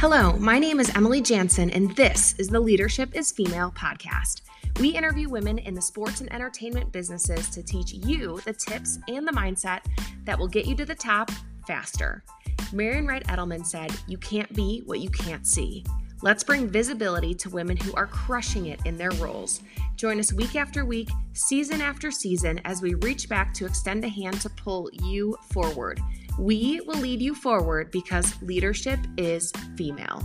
Hello, my name is Emily Jaenson, and this is the Leadership is Female podcast. We interview women in the sports and entertainment businesses to teach you the tips and the mindset that will get you to the top faster. Marian Wright Edelman said, You can't be what you can't see. Let's bring visibility to women who are crushing it in their roles. Join us week after week, season after season, as we reach back to extend a hand to pull you forward. We will lead you forward because leadership is female.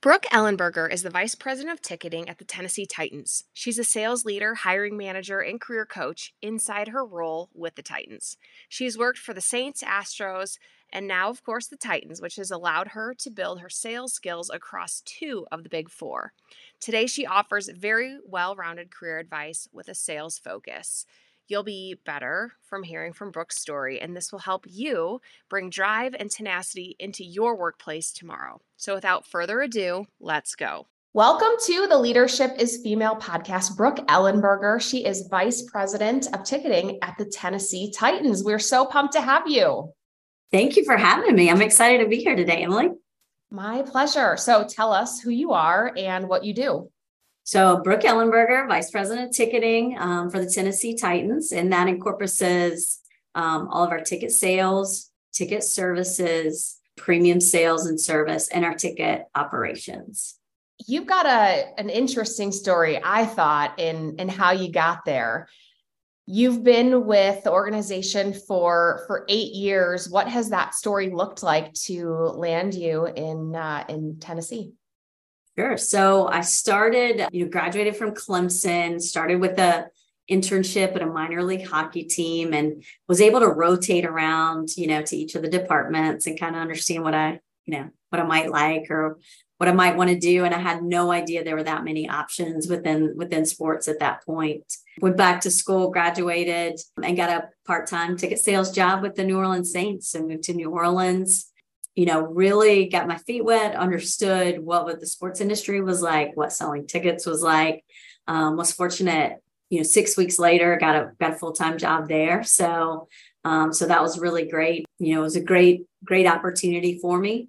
Brooke Ellenberger is the Vice President of Ticketing at the Tennessee Titans. She's a sales leader, hiring manager, and career coach inside her role with the Titans. She's worked for the Saints, Astros, and now, of course, the Titans, which has allowed her to build her sales skills across two of the big four. Today, she offers very well rounded career advice with a sales focus. You'll be better from hearing from Brooke's story, and this will help you bring drive and tenacity into your workplace tomorrow. So, without further ado, let's go. Welcome to the Leadership is Female podcast. Brooke Ellenberger. She is Vice President of Ticketing at the Tennessee Titans. We're so pumped to have you. Thank you for having me. I'm excited to be here today, Emily. My pleasure. So, tell us who you are and what you do. So, Brooke Ellenberger, Vice President of Ticketing um, for the Tennessee Titans, and that encompasses um, all of our ticket sales, ticket services, premium sales and service, and our ticket operations. You've got a an interesting story, I thought, in in how you got there. You've been with the organization for for eight years. What has that story looked like to land you in uh, in Tennessee? Sure. So I started, you know, graduated from Clemson, started with a internship at a minor league hockey team and was able to rotate around, you know, to each of the departments and kind of understand what I, you know, what I might like or what I might want to do. And I had no idea there were that many options within within sports at that point. Went back to school, graduated, and got a part-time ticket sales job with the New Orleans Saints and moved to New Orleans you know, really got my feet wet, understood what, what the sports industry was like, what selling tickets was like. Um, was fortunate, you know, six weeks later, got a got a full time job there. So, um, so that was really great. You know, it was a great great opportunity for me.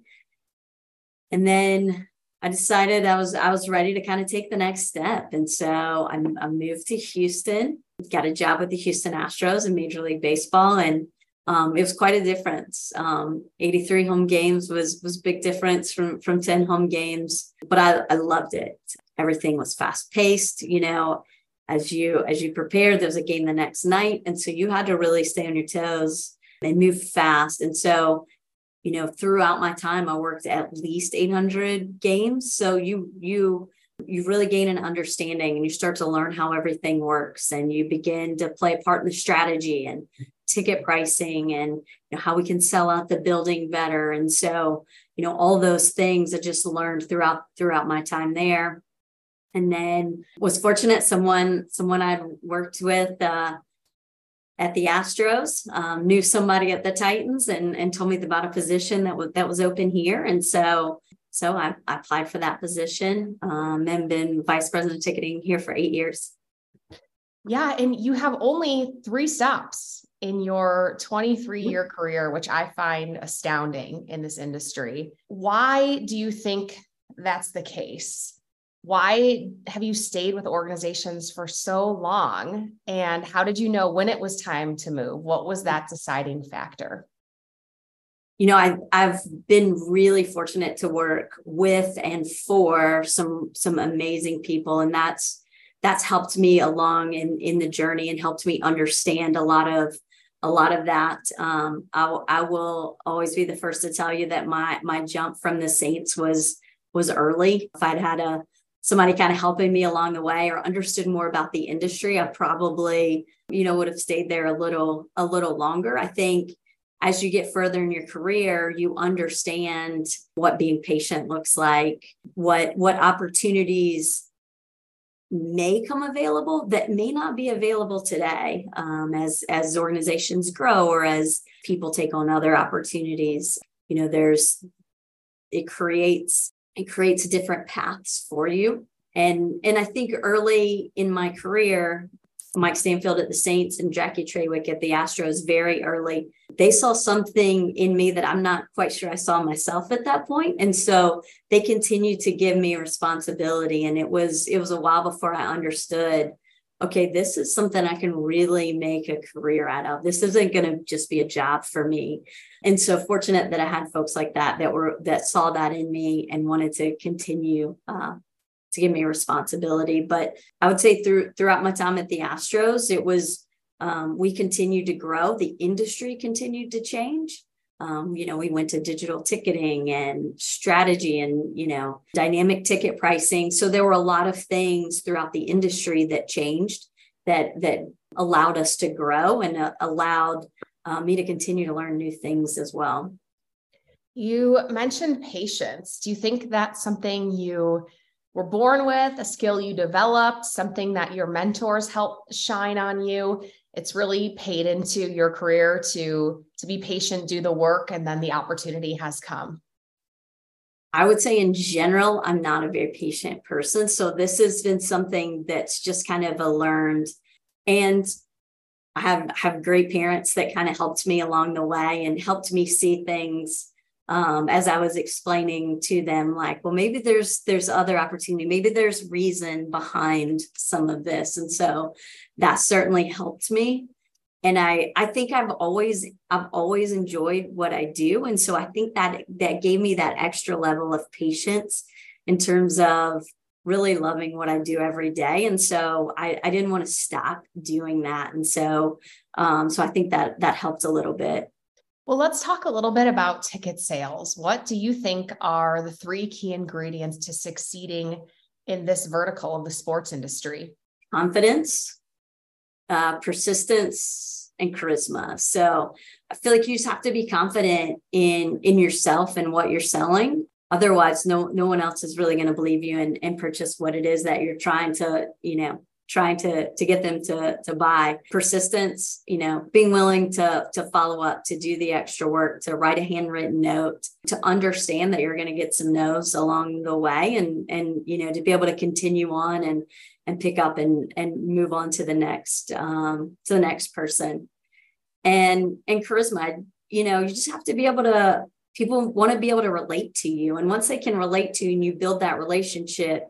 And then I decided I was I was ready to kind of take the next step, and so I, I moved to Houston, got a job with the Houston Astros in Major League Baseball, and um, it was quite a difference. Um, 83 home games was was big difference from from 10 home games, but I, I loved it. Everything was fast paced. You know, as you as you prepared, there was a game the next night, and so you had to really stay on your toes and move fast. And so, you know, throughout my time, I worked at least 800 games. So you you you really gain an understanding and you start to learn how everything works and you begin to play a part in the strategy and ticket pricing and you know, how we can sell out the building better. And so, you know, all those things I just learned throughout throughout my time there. And then was fortunate someone someone I'd worked with uh, at the Astros um, knew somebody at the Titans and and told me about a position that was that was open here. And so so I, I applied for that position um, and been vice president of ticketing here for eight years. Yeah, and you have only three stops in your 23 year career, which I find astounding in this industry. Why do you think that's the case? Why have you stayed with organizations for so long? And how did you know when it was time to move? What was that deciding factor? You know, I've I've been really fortunate to work with and for some some amazing people, and that's that's helped me along in in the journey and helped me understand a lot of a lot of that. Um, I, I will always be the first to tell you that my my jump from the Saints was was early. If I'd had a somebody kind of helping me along the way or understood more about the industry, I probably you know would have stayed there a little a little longer. I think as you get further in your career you understand what being patient looks like what what opportunities may come available that may not be available today um, as as organizations grow or as people take on other opportunities you know there's it creates it creates different paths for you and and i think early in my career Mike Stanfield at the Saints and Jackie Trawick at the Astros very early. They saw something in me that I'm not quite sure I saw myself at that point. And so they continued to give me responsibility. And it was it was a while before I understood, okay, this is something I can really make a career out of. This isn't going to just be a job for me. And so fortunate that I had folks like that that were that saw that in me and wanted to continue uh, to give me responsibility. But I would say through throughout my time at the Astros, it was um, we continued to grow. The industry continued to change. Um, you know, we went to digital ticketing and strategy and, you know, dynamic ticket pricing. So there were a lot of things throughout the industry that changed that that allowed us to grow and uh, allowed uh, me to continue to learn new things as well. You mentioned patience. Do you think that's something you were born with, a skill you developed, something that your mentors helped shine on you. It's really paid into your career to to be patient, do the work, and then the opportunity has come. I would say in general, I'm not a very patient person. So this has been something that's just kind of a learned and I have have great parents that kind of helped me along the way and helped me see things um, as I was explaining to them, like, well, maybe there's there's other opportunity, maybe there's reason behind some of this, and so that certainly helped me. And I I think I've always I've always enjoyed what I do, and so I think that that gave me that extra level of patience in terms of really loving what I do every day. And so I, I didn't want to stop doing that. And so um, so I think that that helped a little bit. Well, let's talk a little bit about ticket sales. What do you think are the three key ingredients to succeeding in this vertical of the sports industry? Confidence, uh, persistence, and charisma. So I feel like you just have to be confident in in yourself and what you're selling. Otherwise, no no one else is really going to believe you and, and purchase what it is that you're trying to, you know, trying to to get them to to buy. Persistence you know being willing to to follow up to do the extra work to write a handwritten note to understand that you're going to get some no's along the way and and you know to be able to continue on and and pick up and and move on to the next um to the next person. And and charisma you know you just have to be able to people want to be able to relate to you. And once they can relate to you and you build that relationship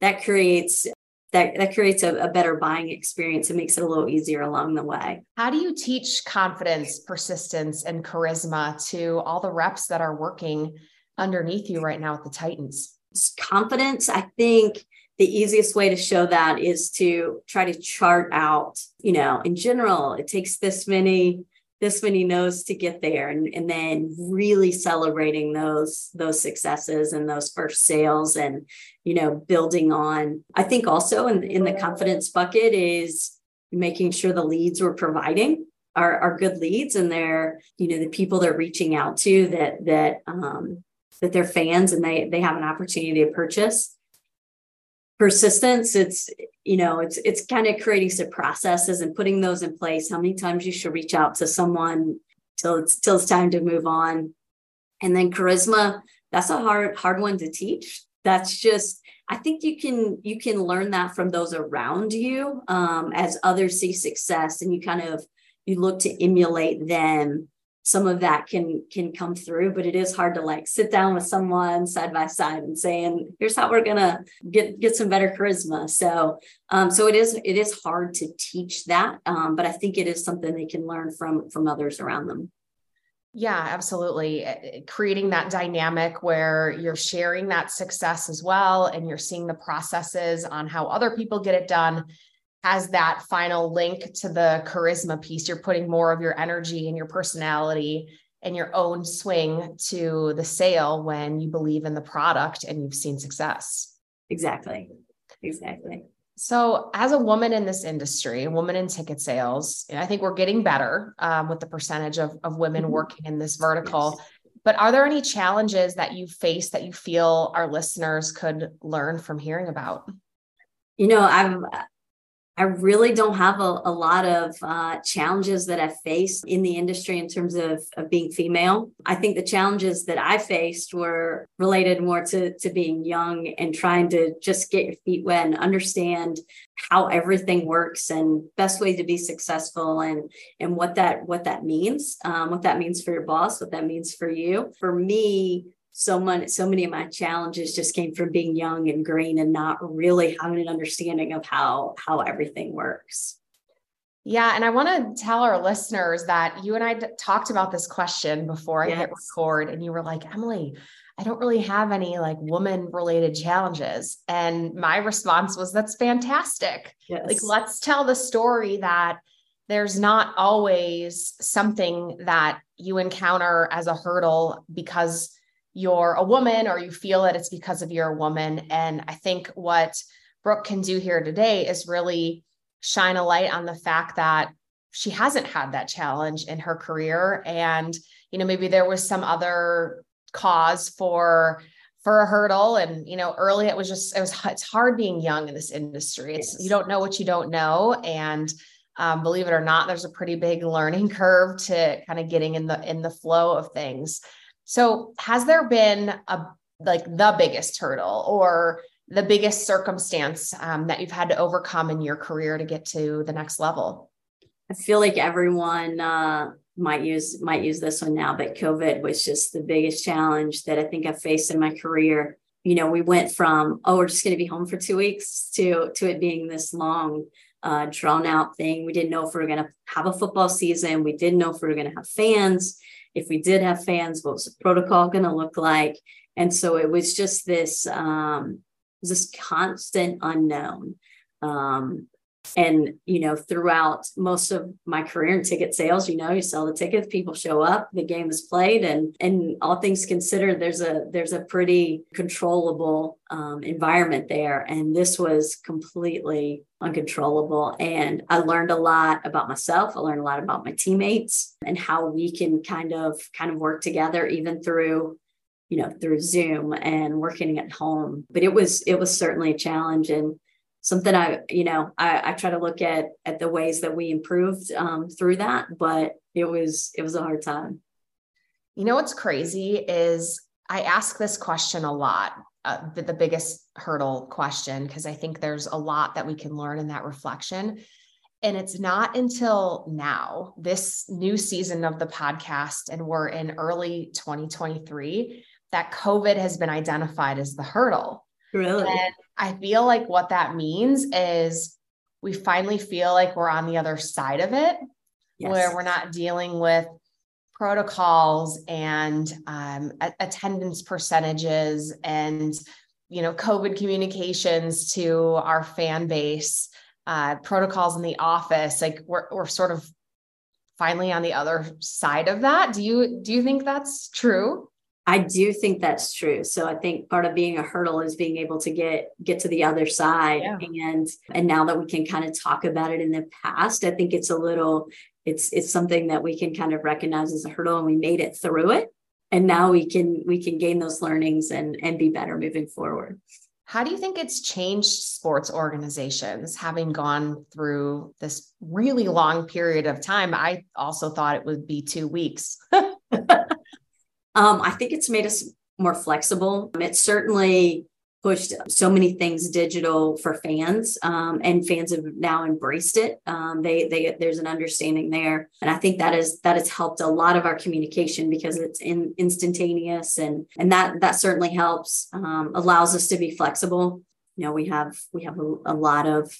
that creates that that creates a, a, better buying experience and makes it a little easier along the way. How do you teach confidence, persistence, and charisma to all the reps that are working underneath you right now at the Titans? Confidence, I think the easiest way to show that is to try to chart out, you know, in general, it takes this many this many no's to get there and, and then really celebrating those those successes and those first sales and you know building on. I think also in, in the confidence bucket is making sure the leads we're providing are, are good leads and they're you know the people they're reaching out to that that um that they're fans and they they have an opportunity to purchase persistence it's you know it's it's kind of creating some processes and putting those in place. How many times you should reach out to someone till it's till it's time to move on. And then charisma that's a hard hard one to teach. That's just i think you can you can learn that from those around you um, as others see success and you kind of you look to emulate them some of that can can come through but it is hard to like sit down with someone side by side and saying here's how we're gonna get get some better charisma so um so it is it is hard to teach that um but i think it is something they can learn from from others around them yeah, absolutely. Eh, eh, creating that dynamic where you're sharing that success as well and you're seeing the processes on how other people get it done has that final link to the charisma piece. You're putting more of your energy and your personality and your own swing to the sale when you believe in the product and you've seen success. Exactly. Exactly. So, as a woman in this industry, a woman in ticket sales, I think we're getting better um, with the percentage of, of women mm-hmm. working in this vertical. Yes. But are there any challenges that you face that you feel our listeners could learn from hearing about? You know, I've I really don't have a, a lot of uh, challenges that I've faced in the industry in terms of, of being female. I think the challenges that I faced were related more to, to being young and trying to just get your feet wet and understand how everything works and best way to be successful and and what that what that means um, what that means for your boss what that means for you for me so many so many of my challenges just came from being young and green and not really having an understanding of how how everything works yeah and i want to tell our listeners that you and I talked about this question before i yes. hit record and you were like emily i don't really have any like woman related challenges and my response was that's fantastic yes. like let's tell the story that there's not always something that you encounter as a hurdle because you're a woman or you feel that it's because of you're a woman. And I think what Brooke can do here today is really shine a light on the fact that she hasn't had that challenge in her career. And, you know, maybe there was some other cause for for a hurdle and you know early it was just it was it's hard being young in this industry it's yes. you don't know what you don't know and um, believe it or not there's a pretty big learning curve to kind of getting in the in the flow of things so, has there been a like the biggest hurdle or the biggest circumstance um, that you've had to overcome in your career to get to the next level? I feel like everyone uh, might use might use this one now, but COVID was just the biggest challenge that I think I've faced in my career. You know, we went from oh, we're just going to be home for two weeks to to it being this long, uh, drawn out thing. We didn't know if we were going to have a football season. We didn't know if we were going to have fans if we did have fans, what was the protocol going to look like? And so it was just this um, this constant unknown. Um, and you know throughout most of my career in ticket sales you know you sell the tickets people show up the game is played and and all things considered there's a there's a pretty controllable um, environment there. And this was completely uncontrollable. And i learned a lot about myself. I learned a lot about my teammates and how we can kind of kind of work together even through you know through zoom and working at home. But it was it was certainly a challenge. And something I, you know, I, I try to look at at the ways that we improved um, through that, but it was it was a hard time. You know what's crazy is I ask this question a lot, uh, the, the biggest hurdle question, because I think there's a lot that we can learn in that reflection. And it's not until now, this new season of the podcast, and we're in early 2023, that COVID has been identified as the hurdle. Really? And I feel like what that means is we finally feel like we're on the other side of it, yes. where we're not dealing with protocols and um, attendance percentages and you know covid communications to our fan base uh, protocols in the office like we're, we're sort of finally on the other side of that do you do you think that's true I do think that's true. So I think part of being a hurdle is being able to get get to the other side. Yeah. And and now that we can kind of talk about it in the past, I think it's a little it's it's something that we can kind of recognize as a hurdle and we made it through it. And now we can we can gain those learnings and and be better moving forward. How do you think it's changed sports organizations having gone through this really long period of time? I also thought it would be two weeks. Um, I think it's made us more flexible. It certainly pushed so many things digital for fans, um, and fans have now embraced it. Um, they, they, there's an understanding there, and I think that is that has helped a lot of our communication because it's in, instantaneous, and and that that certainly helps. Um, allows us to be flexible. You know, we have we have a, a lot of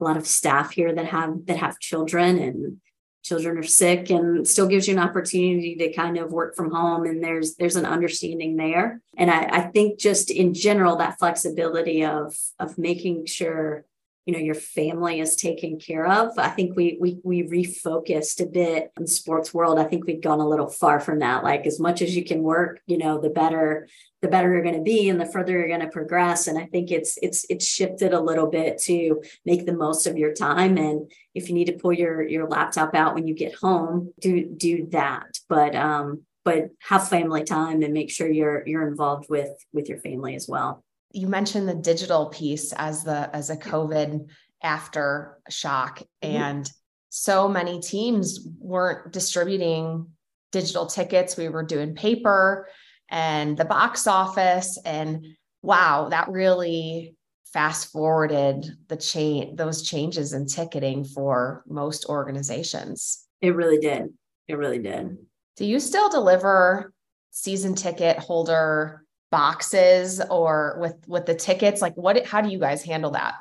a lot of staff here that have that have children and children are sick and still gives you an opportunity to kind of work from home and there's there's an understanding there. And I, I think just in general that flexibility of of making sure you know your family is taken care of. I think we we we refocused a bit in sports world. I think we've gone a little far from that. Like as much as you can work you know the better the better you're going to be and the further you're going to progress. And i think it's it's it's shifted a little bit to make the most of your time. And if you need to pull your your laptop out when you get home do do that. But um but have family time and make sure you're you're involved with with your family as well you mentioned the digital piece as the as a covid after shock mm-hmm. and so many teams weren't distributing digital tickets. We were doing paper and the box office and wow that really fast forwarded the change those changes in ticketing for most organizations. It really did. It really did. Do you still deliver season ticket holder boxes or with with the tickets? Like what how do you guys handle that?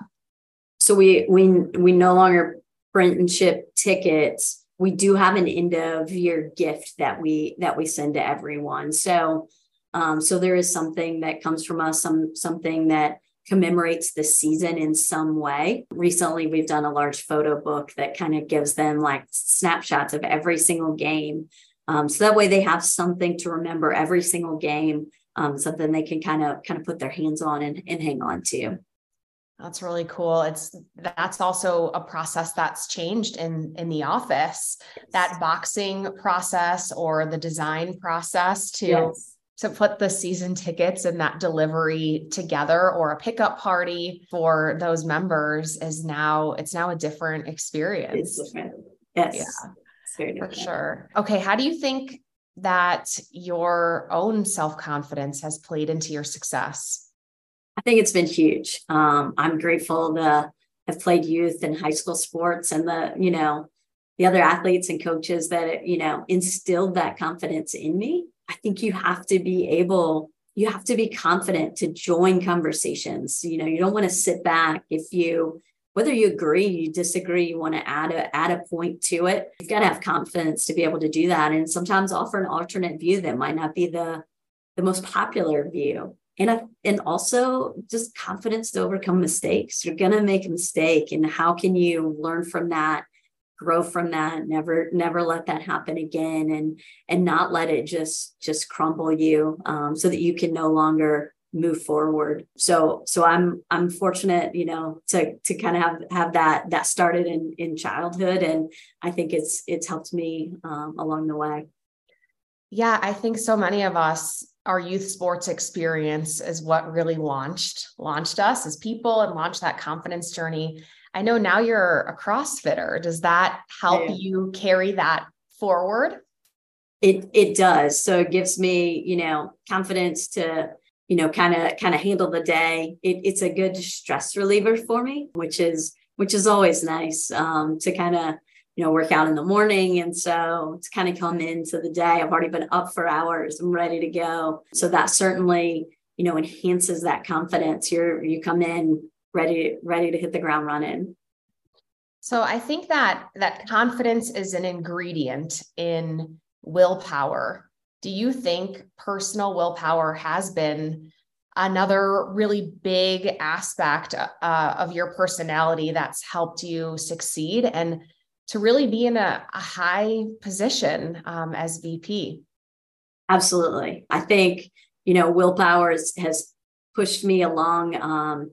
So we we we no longer print and ship tickets. We do have an end of year gift that we that we send to everyone. So um, so there is something that comes from us some something that commemorates the season in some way. Recently, we've done a large photo book that kind of gives them like snapshots of every single game. Um, so that way they have something to remember every single game, um, something they can kind of kind of put their hands on and, and hang on to. That's really cool. It's that's also a process that's changed in in the office. Yes. That boxing process or the design process to yes to put the season tickets and that delivery together or a pickup party for those members is now it's now a different experience. It's different. Yes. Yeah. For sure. Okay. How do you think that your own self confidence has played into your success? I think it's been huge. Um, I'm grateful to have played youth and high school sports and the, you know, the other athletes and coaches that, you know, instilled that confidence in me. I think you have to be able, you have to be confident to join conversations. You know, you don't want to sit back if you, whether you agree, you disagree, you want to add a add a point to it. You've got to have confidence to be able to do that. And sometimes offer an alternate view that might not be the the most popular view. And, a, and also just confidence to overcome mistakes. You're going to make a mistake. And how can you learn from that grow from that never never let that happen again and and not let it just just crumble you um, so that you can no longer move forward so so i'm i'm fortunate you know to to kind of have have that that started in in childhood and i think it's it's helped me um, along the way yeah i think so many of us our youth sports experience is what really launched launched us as people and launched that confidence journey I know now you're a CrossFitter. Does that help yeah. you carry that forward? It it does. So it gives me, you know, confidence to, you know, kind of kind of handle the day. It, it's a good stress reliever for me, which is which is always nice um, to kind of you know work out in the morning. And so to kind of come into the day i've already been up for hours. I'm ready to go. So that certainly you know enhances that confidence. You're you come in ready ready to hit the ground running. So i think that that confidence is an ingredient in willpower do you think personal willpower has been another really big aspect uh, of your personality that's helped you succeed and to really be in a, a high position um, as vp absolutely i think you know willpower has, has pushed me along um,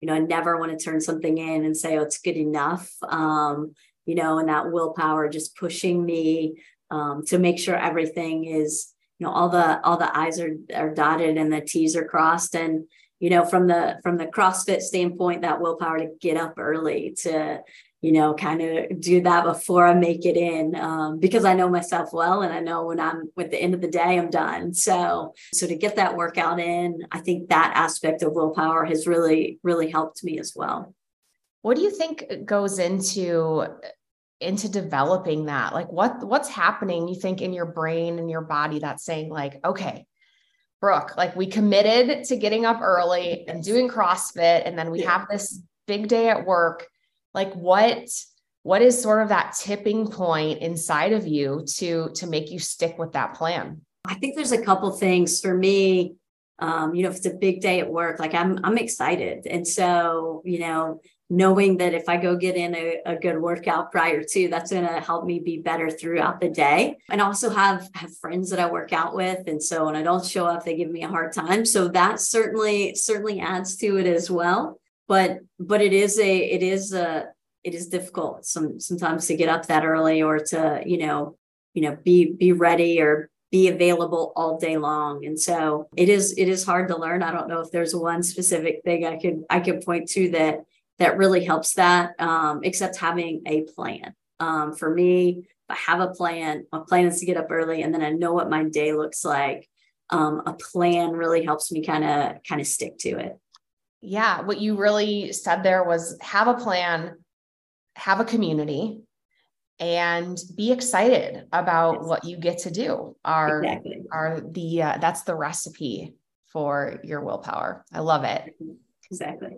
you know, I never want to turn something in and say, oh, it's good enough. Um, you know, and that willpower just pushing me um, to make sure everything is, you know, all the all the I's are are dotted and the T's are crossed. And, you know, from the from the CrossFit standpoint, that willpower to get up early, to you know, kind of do that before I make it in um, because I know myself well and I know when I'm at the end of the day, I'm done. So, so to get that workout in, I think that aspect of willpower has really, really helped me as well. What do you think goes into into developing that? Like what what's happening you think in your brain and your body that's saying like, okay, Brooke, like we committed to getting up early and doing CrossFit and then we yeah. have this big day at work like what what is sort of that tipping point inside of you to to make you stick with that plan i think there's a couple things for me um, you know if it's a big day at work like i'm i'm excited and so you know knowing that if i go get in a, a good workout prior to that's going to help me be better throughout the day. And also have have friends that i work out with and so when i don't show up they give me a hard time. So that certainly certainly adds to it as well. But but it is a it is a it is difficult some sometimes to get up that early or to you know you know be be ready or be available all day long. And so it is it is hard to learn. I don't know if there's one specific thing i could i could point to that that really helps that, um, except having a plan. Um, for me, I have a plan, my plan is to get up early and then I know what my day looks like. Um, a plan really helps me kind of kind of stick to it. Yeah, what you really said there was have a plan, have a community, and be excited about yes. what you get to do. Are exactly. are the uh, that's the recipe for your willpower. I love it. Exactly.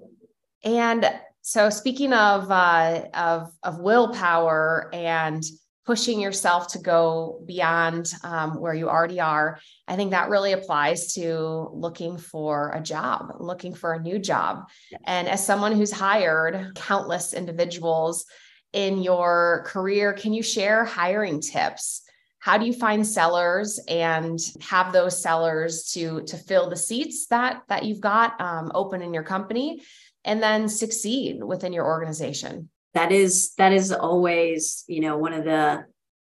And so speaking of uh, of of willpower and pushing yourself to go beyond um, where you already are, I think that really applies to looking for a job, looking for a new job. And as someone who's hired countless individuals in your career, can you share hiring tips? How do you find sellers and have those sellers to to fill the seats that that you've got um, open in your company? And then succeed within your organization. That is that is always you know one of the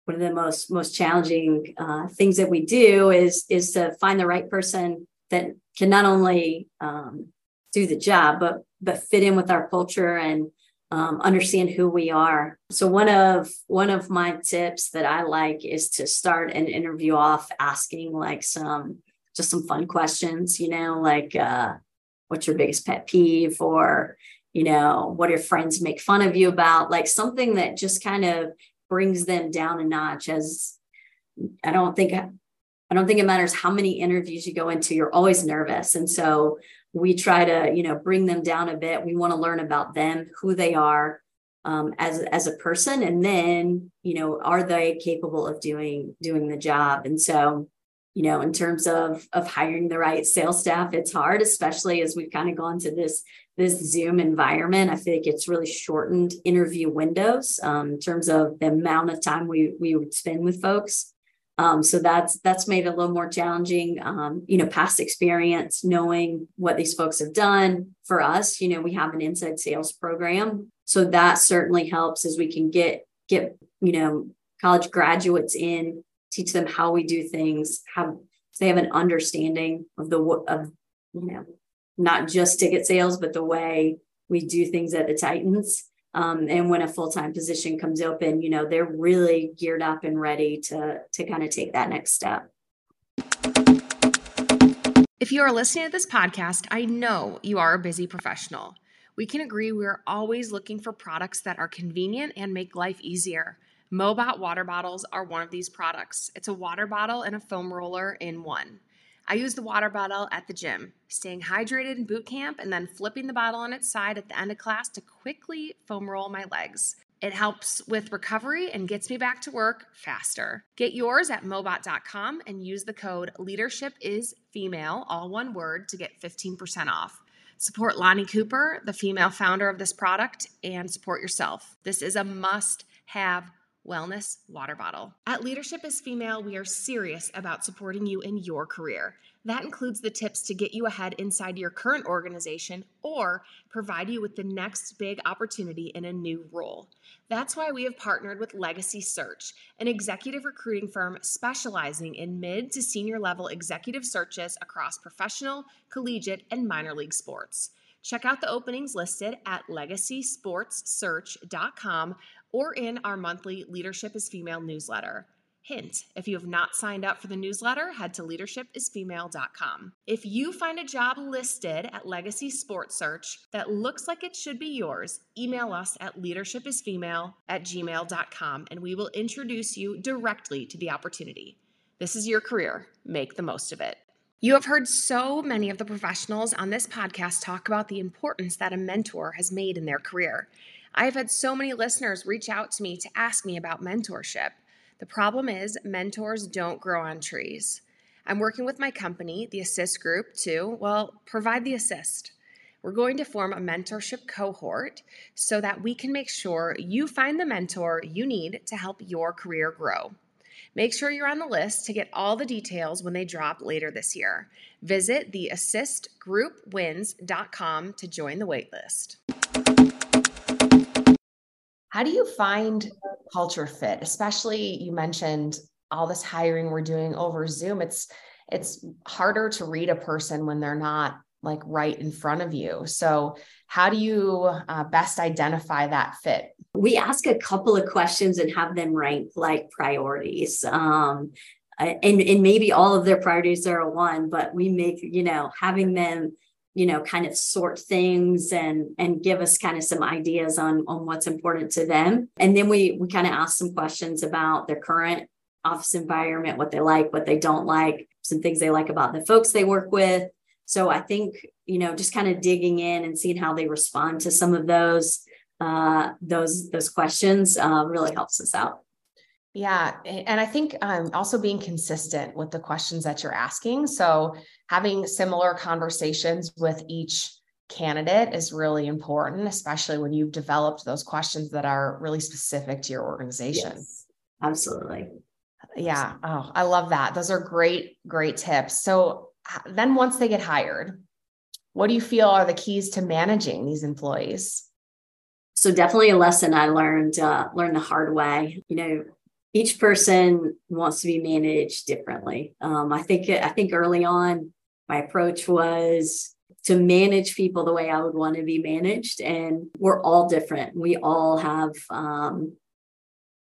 one of the most most challenging uh, things that we do is is to find the right person that can not only um, do the job but but fit in with our culture and um, understand who we are. So one of one of my tips that i like is to start an interview off asking like some just some fun questions you know like uh, what's your biggest pet peeve or you know what your friends make fun of you about? Like something that just kind of brings them down a notch as i don't think i don't think it matters how many interviews you go into you're always nervous. And so we try to you know bring them down a bit. We want to learn about them who they are um, as as a person and then you know are they capable of doing doing the job? And so you know in terms of of hiring the right sales staff it's hard especially as we've kind of gone to this this zoom environment. I think it's really shortened interview windows um, in terms of the amount of time we we would spend with folks. Um, so that's that's made a little more challenging um, you know past experience knowing what these folks have done. For us you know we have an inside sales program so that certainly helps as we can get get you know college graduates in teach them how we do things, have they have an understanding of the of you know not just ticket sales, but the way we do things at the Titans. Um, and when a full time position comes open, you know they're really geared up and ready to to kind of take that next step. If you are listening to this podcast, I know you are a busy professional. We can agree we are always looking for products that are convenient and make life easier. Mobot water bottles are one of these products. It's a water bottle and a foam roller in one. I use the water bottle at the gym, staying hydrated in boot camp and then flipping the bottle on its side at the end of class to quickly foam roll my legs. It helps with recovery and gets me back to work faster. Get yours at mobot.com and use the code leadership is female, all one word, to get 15% off. Support Lonnie Cooper, the female founder of this product, and support yourself. This is a must have wellness water bottle. At Leadership is Female, we are serious about supporting you in your career. That includes the tips to get you ahead inside your current organization or provide you with the next big opportunity in a new role. That's why we have partnered with Legacy Search, an executive recruiting firm specializing in mid to senior level executive searches across professional, collegiate, and minor league sports. Check out the openings listed at legacysportssearch.com or in our monthly Leadership is Female newsletter. Hint if you have not signed up for the newsletter, head to leadershipisfemale.com. If you find a job listed at Legacy Sports Search that looks like it should be yours, email us at leadershipisfemale at gmail.com and we will introduce you directly to the opportunity. This is your career. Make the most of it. You have heard so many of the professionals on this podcast talk about the importance that a mentor has made in their career. I've had so many listeners reach out to me to ask me about mentorship. The problem is, mentors don't grow on trees. I'm working with my company, the Assist Group, to, well, provide the assist. We're going to form a mentorship cohort so that we can make sure you find the mentor you need to help your career grow. Make sure you're on the list to get all the details when they drop later this year. Visit the assistgroupwins.com to join the waitlist. How do you find culture fit? Especially you mentioned all this hiring we're doing over Zoom. It's it's harder to read a person when they're not like right in front of you. So, how do you uh, best identify that fit? We ask a couple of questions and have them rank like priorities. Um, and, and maybe all of their priorities are a one, but we make, you know, having them you know kind of sort things and and give us kind of some ideas on on what's important to them and then we we kind of ask some questions about their current office environment what they like what they don't like some things they like about the folks they work with so i think you know just kind of digging in and seeing how they respond to some of those uh those those questions uh, really helps us out yeah. And I think um, also being consistent with the questions that you're asking. So having similar conversations with each candidate is really important, especially when you've developed those questions that are really specific to your organization. Yes, absolutely. Yeah. Oh, I love that. Those are great, great tips. So then once they get hired, what do you feel are the keys to managing these employees? So definitely a lesson I learned uh, learned the hard way. You know, each person wants to be managed differently. Um, I think I think early on my approach was to manage people the way I would want to be managed, and we're all different. We all have, um,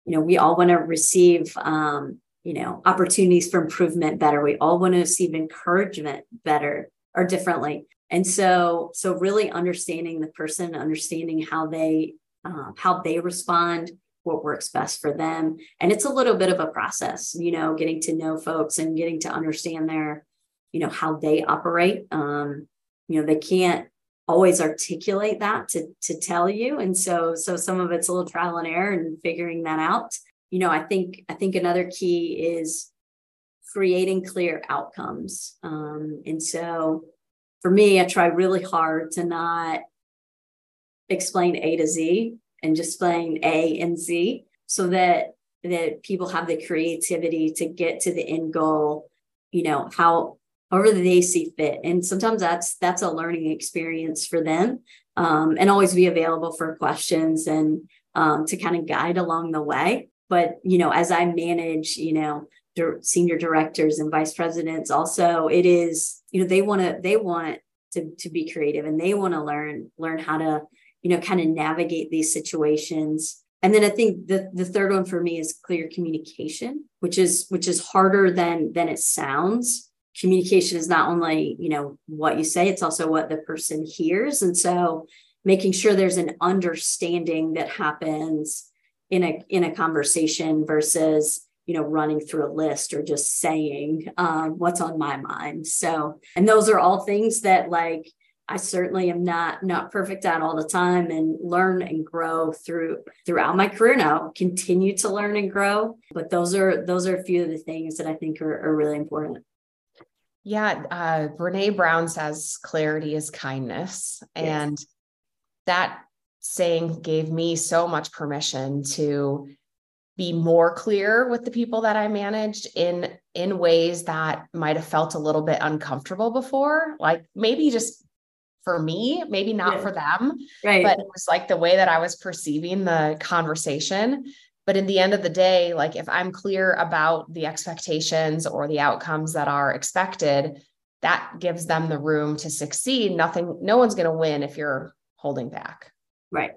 you know, we all want to receive, um, you know, opportunities for improvement better. We all want to receive encouragement better or differently. And so, so really understanding the person, understanding how they uh, how they respond what works best for them. And it's a little bit of a process, you know, getting to know folks and getting to understand their, you know, how they operate. Um, you know, they can't always articulate that to to tell you. And so so some of it's a little trial and error and figuring that out. You know, I think I think another key is creating clear outcomes. Um, and so for me, I try really hard to not explain A to Z and just playing A and Z so that that people have the creativity to get to the end goal, you know, how however they see fit. And sometimes that's that's a learning experience for them. Um, and always be available for questions and um, to kind of guide along the way. But you know, as I manage, you know, senior directors and vice presidents, also it is, you know, they want to they want to to be creative and they want to learn learn how to you know, kind of navigate these situations. And then I think the, the third one for me is clear communication, which is which is harder than than it sounds. Communication is not only, you know, what you say, it's also what the person hears. And so making sure there's an understanding that happens in a in a conversation versus you know running through a list or just saying um, what's on my mind. So and those are all things that like I certainly am not not perfect at all the time and learn and grow through throughout my career. Now continue to learn and grow but those are those are a few of the things that I think are, are really important. Yeah uh Brene Brown says clarity is kindness. Yes. and that saying gave me so much permission to be more clear with the people that I managed in in ways that might have felt a little bit uncomfortable before like maybe just for me, maybe not yeah. for them. Right. But it was like the way that I was perceiving the conversation. But in the end of the day, like if I'm clear about the expectations or the outcomes that are expected, that gives them the room to succeed. Nothing, no one's going to win if you're holding back. Right.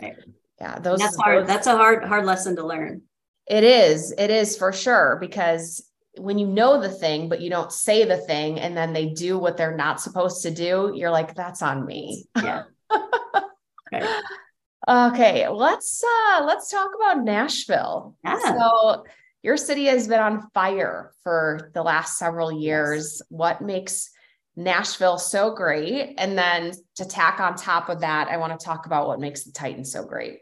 Right. Yeah. Those that's hard. Those, that's a hard, hard lesson to learn. It is. It is for sure because when you know the thing but you don't say the thing and then they do what they're not supposed to do you're like that's on me yeah okay. okay let's uh let's talk about nashville yeah. so your city has been on fire for the last several years what makes nashville so great and then to tack on top of that i want to talk about what makes the titans so great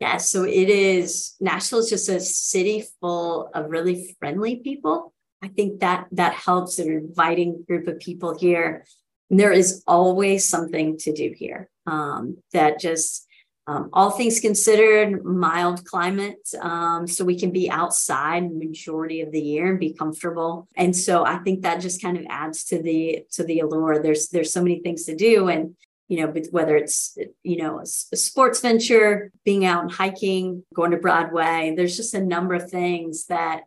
yeah, so it is Nashville is just a city full of really friendly people. I think that that helps an inviting group of people here. And there is always something to do here. Um, that just um, all things considered, mild climate, um, so we can be outside majority of the year and be comfortable. And so I think that just kind of adds to the to the allure. There's there's so many things to do, and you know, whether it's, you know, a, sports venture, being out and hiking, going to Broadway, there's just a number of things that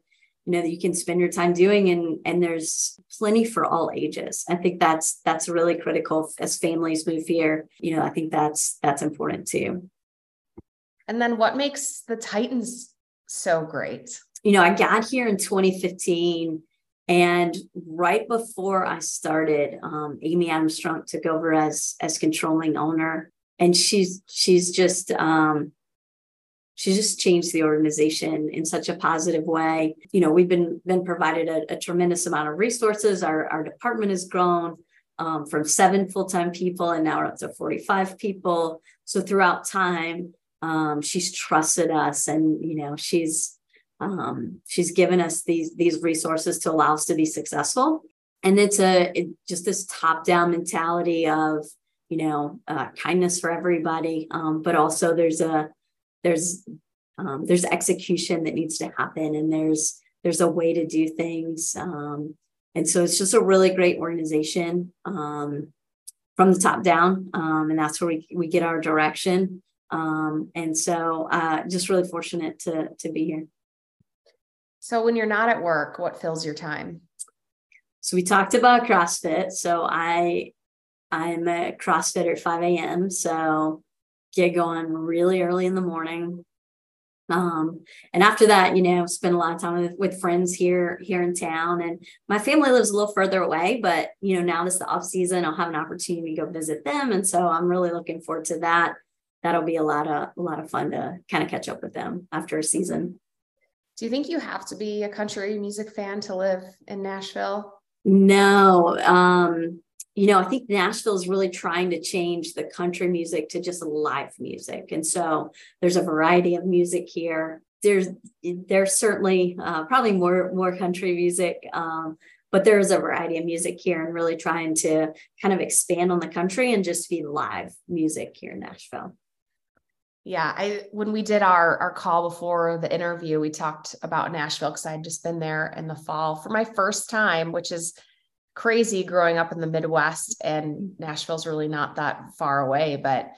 you know that you can spend your time doing and and there's plenty for all ages. I think that's that's really critical as families move here. You know i think that's that's important too. And then what makes the titans so great? You know i got here in 2015 and right before i started um, Amy Adams Strunk took over as as controlling owner and she's she's just um, she just changed the organization in such a positive way. You know, we've been been provided a, a tremendous amount of resources. Our our department has grown um, from seven full time people, and now we're up to forty five people. So throughout time, um, she's trusted us, and you know, she's um, she's given us these these resources to allow us to be successful. And it's a it, just this top down mentality of you know uh, kindness for everybody, um, but also there's a there's um, there's execution that needs to happen and there's there's a way to do things um, and so it's just a really great organization um, from the top down um, and that's where we, we get our direction and so uh, just really fortunate to to be here so when you're not at work what fills your time so we talked about crossfit so i i'm a crossfitter at 5 a.m so get going really early in the morning. Um, and after that, you know, spend a lot of time with, with friends here here in town. And my family lives a little further away, but you know, now this the off season, I'll have an opportunity to go visit them. And so I'm really looking forward to that. That'll be a lot of a lot of fun to kind of catch up with them after a season. Do you think you have to be a country music fan to live in Nashville? No. Um, you know, I think Nashville is really trying to change the country music to just live music. And so there's a variety of music here. There's there's certainly uh, probably more more country music, um, but there's a variety of music here, and really trying to kind of expand on the country and just be live music here in Nashville. Yeah, I when we did our our call before the interview, we talked about Nashville because I had just been there in the fall for my first time, which is crazy growing up in the Midwest, and Nashville's really not that far away, but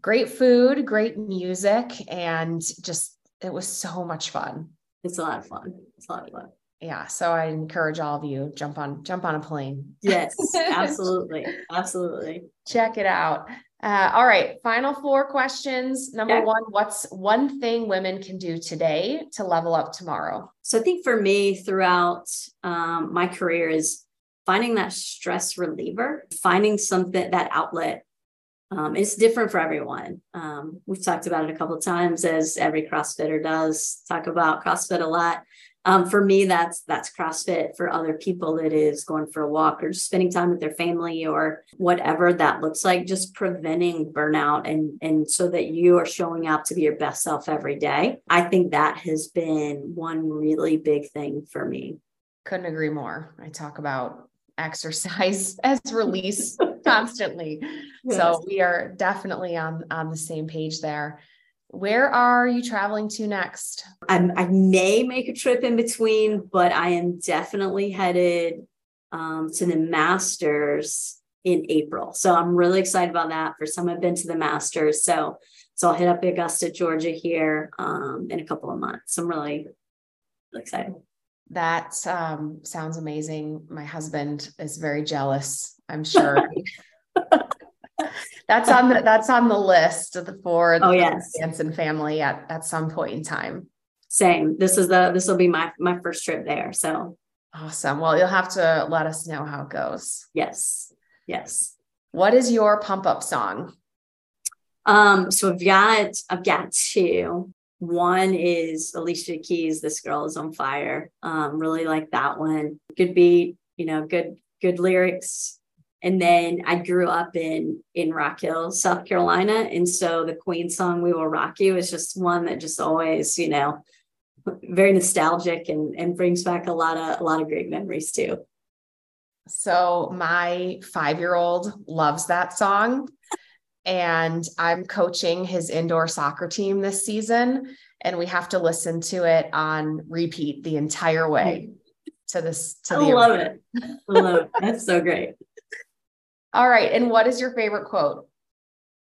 great food, great music, and just it was so much fun. It's a lot of fun. It's a lot of fun. Yeah. So I encourage all of you jump on jump on a plane. Yes, absolutely. absolutely. Check it out. Uh, all right. Final four questions. Number one, what's one thing women can do today to level up tomorrow? So I think for me throughout um, my career is finding that stress reliever, finding something that outlet. Um, it's different for everyone. Um, we've talked about it a couple of times, as every CrossFitter does. Talk about CrossFit a lot. Um, for me, that's that's CrossFit. For other people, it is going for a walk or just spending time with their family or whatever that looks like. Just preventing burnout and and so that you are showing up to be your best self every day. I think that has been one really big thing for me. Couldn't agree more. I talk about exercise as release constantly. Yes. So we are definitely on on the same page there. Where are you traveling to next? I'm, i may make a trip in between, but I am definitely headed um, to the Masters in April. So I'm really excited about that. For some, I've been to the Masters, so so I'll hit up Augusta, Georgia here um, in a couple of months. I'm really, really excited. That um, sounds amazing. My husband is very jealous. I'm sure. that's on the that's on the list for the oh, yes. Hanson family at at some point in time. Same. This is the this will be my my first trip there. So awesome. Well, you'll have to let us know how it goes. Yes. Yes. What is your pump up song? Um, so I've got I've got two. One is Alicia Keys, This Girl is on Fire. Um, really like that one. Good beat, you know, good, good lyrics. And then I grew up in in Rock Hill, South Carolina. And so the Queen song We Will Rock You is just one that just always, you know, very nostalgic and, and brings back a lot of a lot of great memories too. So my five-year-old loves that song and I'm coaching his indoor soccer team this season. And we have to listen to it on repeat the entire way to this. To I the love arena. it. I love it. That's so great. All right. And what is your favorite quote?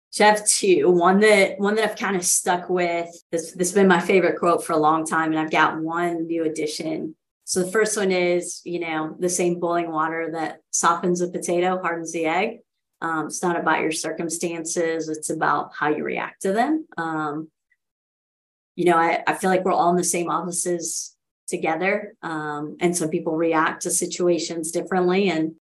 So have two. One that one that I've kind of stuck with. This this has been my favorite quote for a long time, and I've got one new addition. So the first one is, you know, the same boiling water that softens a potato hardens the egg. Um, it's not about your circumstances; it's about how you react to them. Um, you know, I, I feel like we're all in the same offices together, um, and some people react to situations differently, and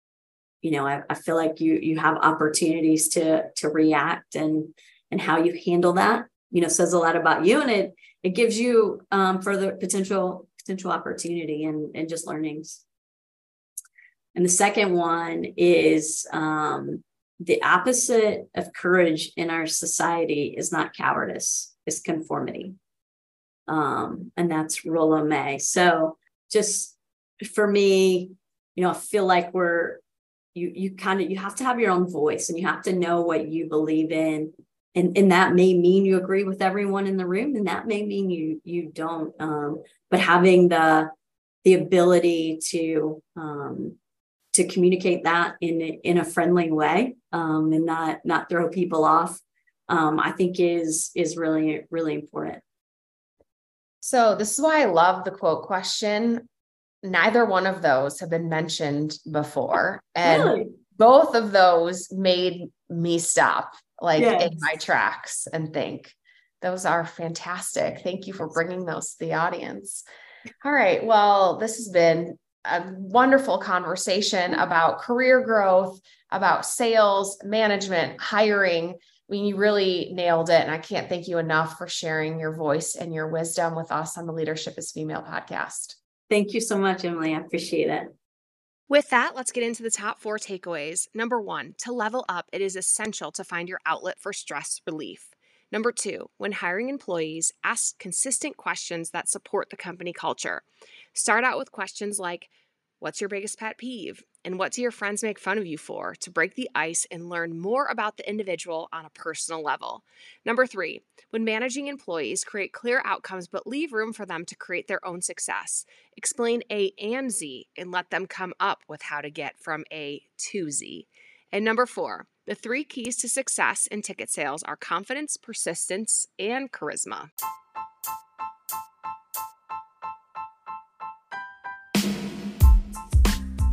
you know I, I feel like you you have opportunities to to react and and how you handle that you know says a lot about you and it it gives you um, further potential potential opportunity and and just learnings. And the second one is um, the opposite of courage in our society is not cowardice it's conformity. Um, and that's Rollo May. So just for me you know i feel like we're you you kind of you have to have your own voice and you have to know what you believe in. And and that may mean you agree with everyone in the room and that may mean you you don't um, but having the the ability to um, to communicate that in in a friendly way um, and not not throw people off um, i think is is really really important. So this is why i love the quote question neither one of those have been mentioned before. And really? both of those made me stop like yes. in my tracks and think those are fantastic. Thank you for bringing those to the audience. All right. Well, this has been a wonderful conversation about career growth, about sales, management, hiring. I mean, you really nailed it. And I can't thank you enough for sharing your voice and your wisdom with us on the Leadership is Female podcast. Thank you so much, Emily. I appreciate it. With that, let's get into the top four takeaways. Number one, to level up, it is essential to find your outlet for stress relief. Number two, when hiring employees, ask consistent questions that support the company culture. Start out with questions like What's your biggest pet peeve? And what do your friends make fun of you for to break the ice and learn more about the individual on a personal level? Number three, when managing employees, create clear outcomes but leave room for them to create their own success. Explain A and Z and let them come up with how to get from A to Z. And number four, the three keys to success in ticket sales are confidence, persistence, and charisma.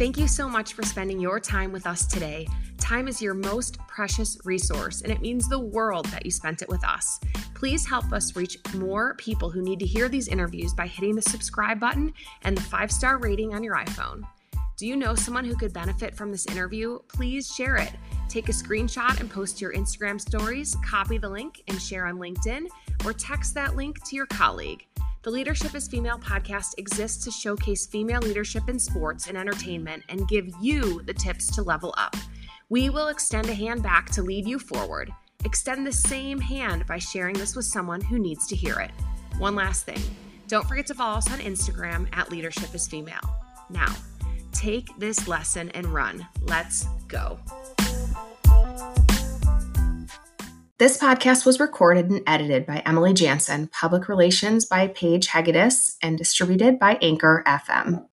Thank you so much for spending your time with us today. Time is your most precious resource, and it means the world that you spent it with us. Please help us reach more people who need to hear these interviews by hitting the subscribe button and the five star rating on your iPhone. Do you know someone who could benefit from this interview? Please share it. Take a screenshot and post to your Instagram stories, copy the link and share on LinkedIn, or text that link to your colleague. The Leadership is Female podcast exists to showcase female leadership in sports and entertainment and give you the tips to level up. We will extend a hand back to lead you forward. Extend the same hand by sharing this with someone who needs to hear it. One last thing don't forget to follow us on Instagram at Leadership is Female. Now, take this lesson and run. Let's go. This podcast was recorded and edited by Emily Jaenson, public relations by Paige Hegedus, and distributed by Anchor FM.